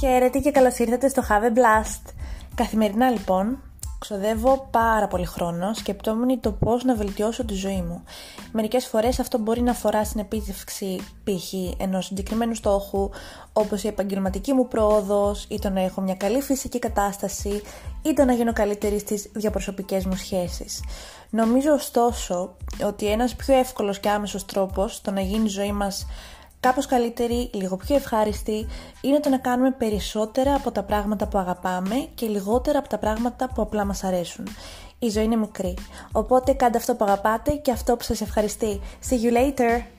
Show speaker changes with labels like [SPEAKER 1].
[SPEAKER 1] Χαίρετε και καλώς ήρθατε στο Have a Blast. Καθημερινά λοιπόν ξοδεύω πάρα πολύ χρόνο σκεπτόμενοι το πώς να βελτιώσω τη ζωή μου. Μερικές φορές αυτό μπορεί να αφορά στην επίτευξη π.χ. ενός συγκεκριμένου στόχου όπως η επαγγελματική μου πρόοδος ή το να έχω μια καλή φυσική κατάσταση ή το να γίνω καλύτερη στις διαπροσωπικές μου σχέσεις. Νομίζω ωστόσο ότι ένας πιο εύκολος και άμεσος τρόπος το να γίνει η ζωή μας κάπως καλύτερη, λίγο πιο ευχάριστη, είναι το να κάνουμε περισσότερα από τα πράγματα που αγαπάμε και λιγότερα από τα πράγματα που απλά μας αρέσουν. Η ζωή είναι μικρή, οπότε κάντε αυτό που αγαπάτε και αυτό που σας ευχαριστεί. See you later!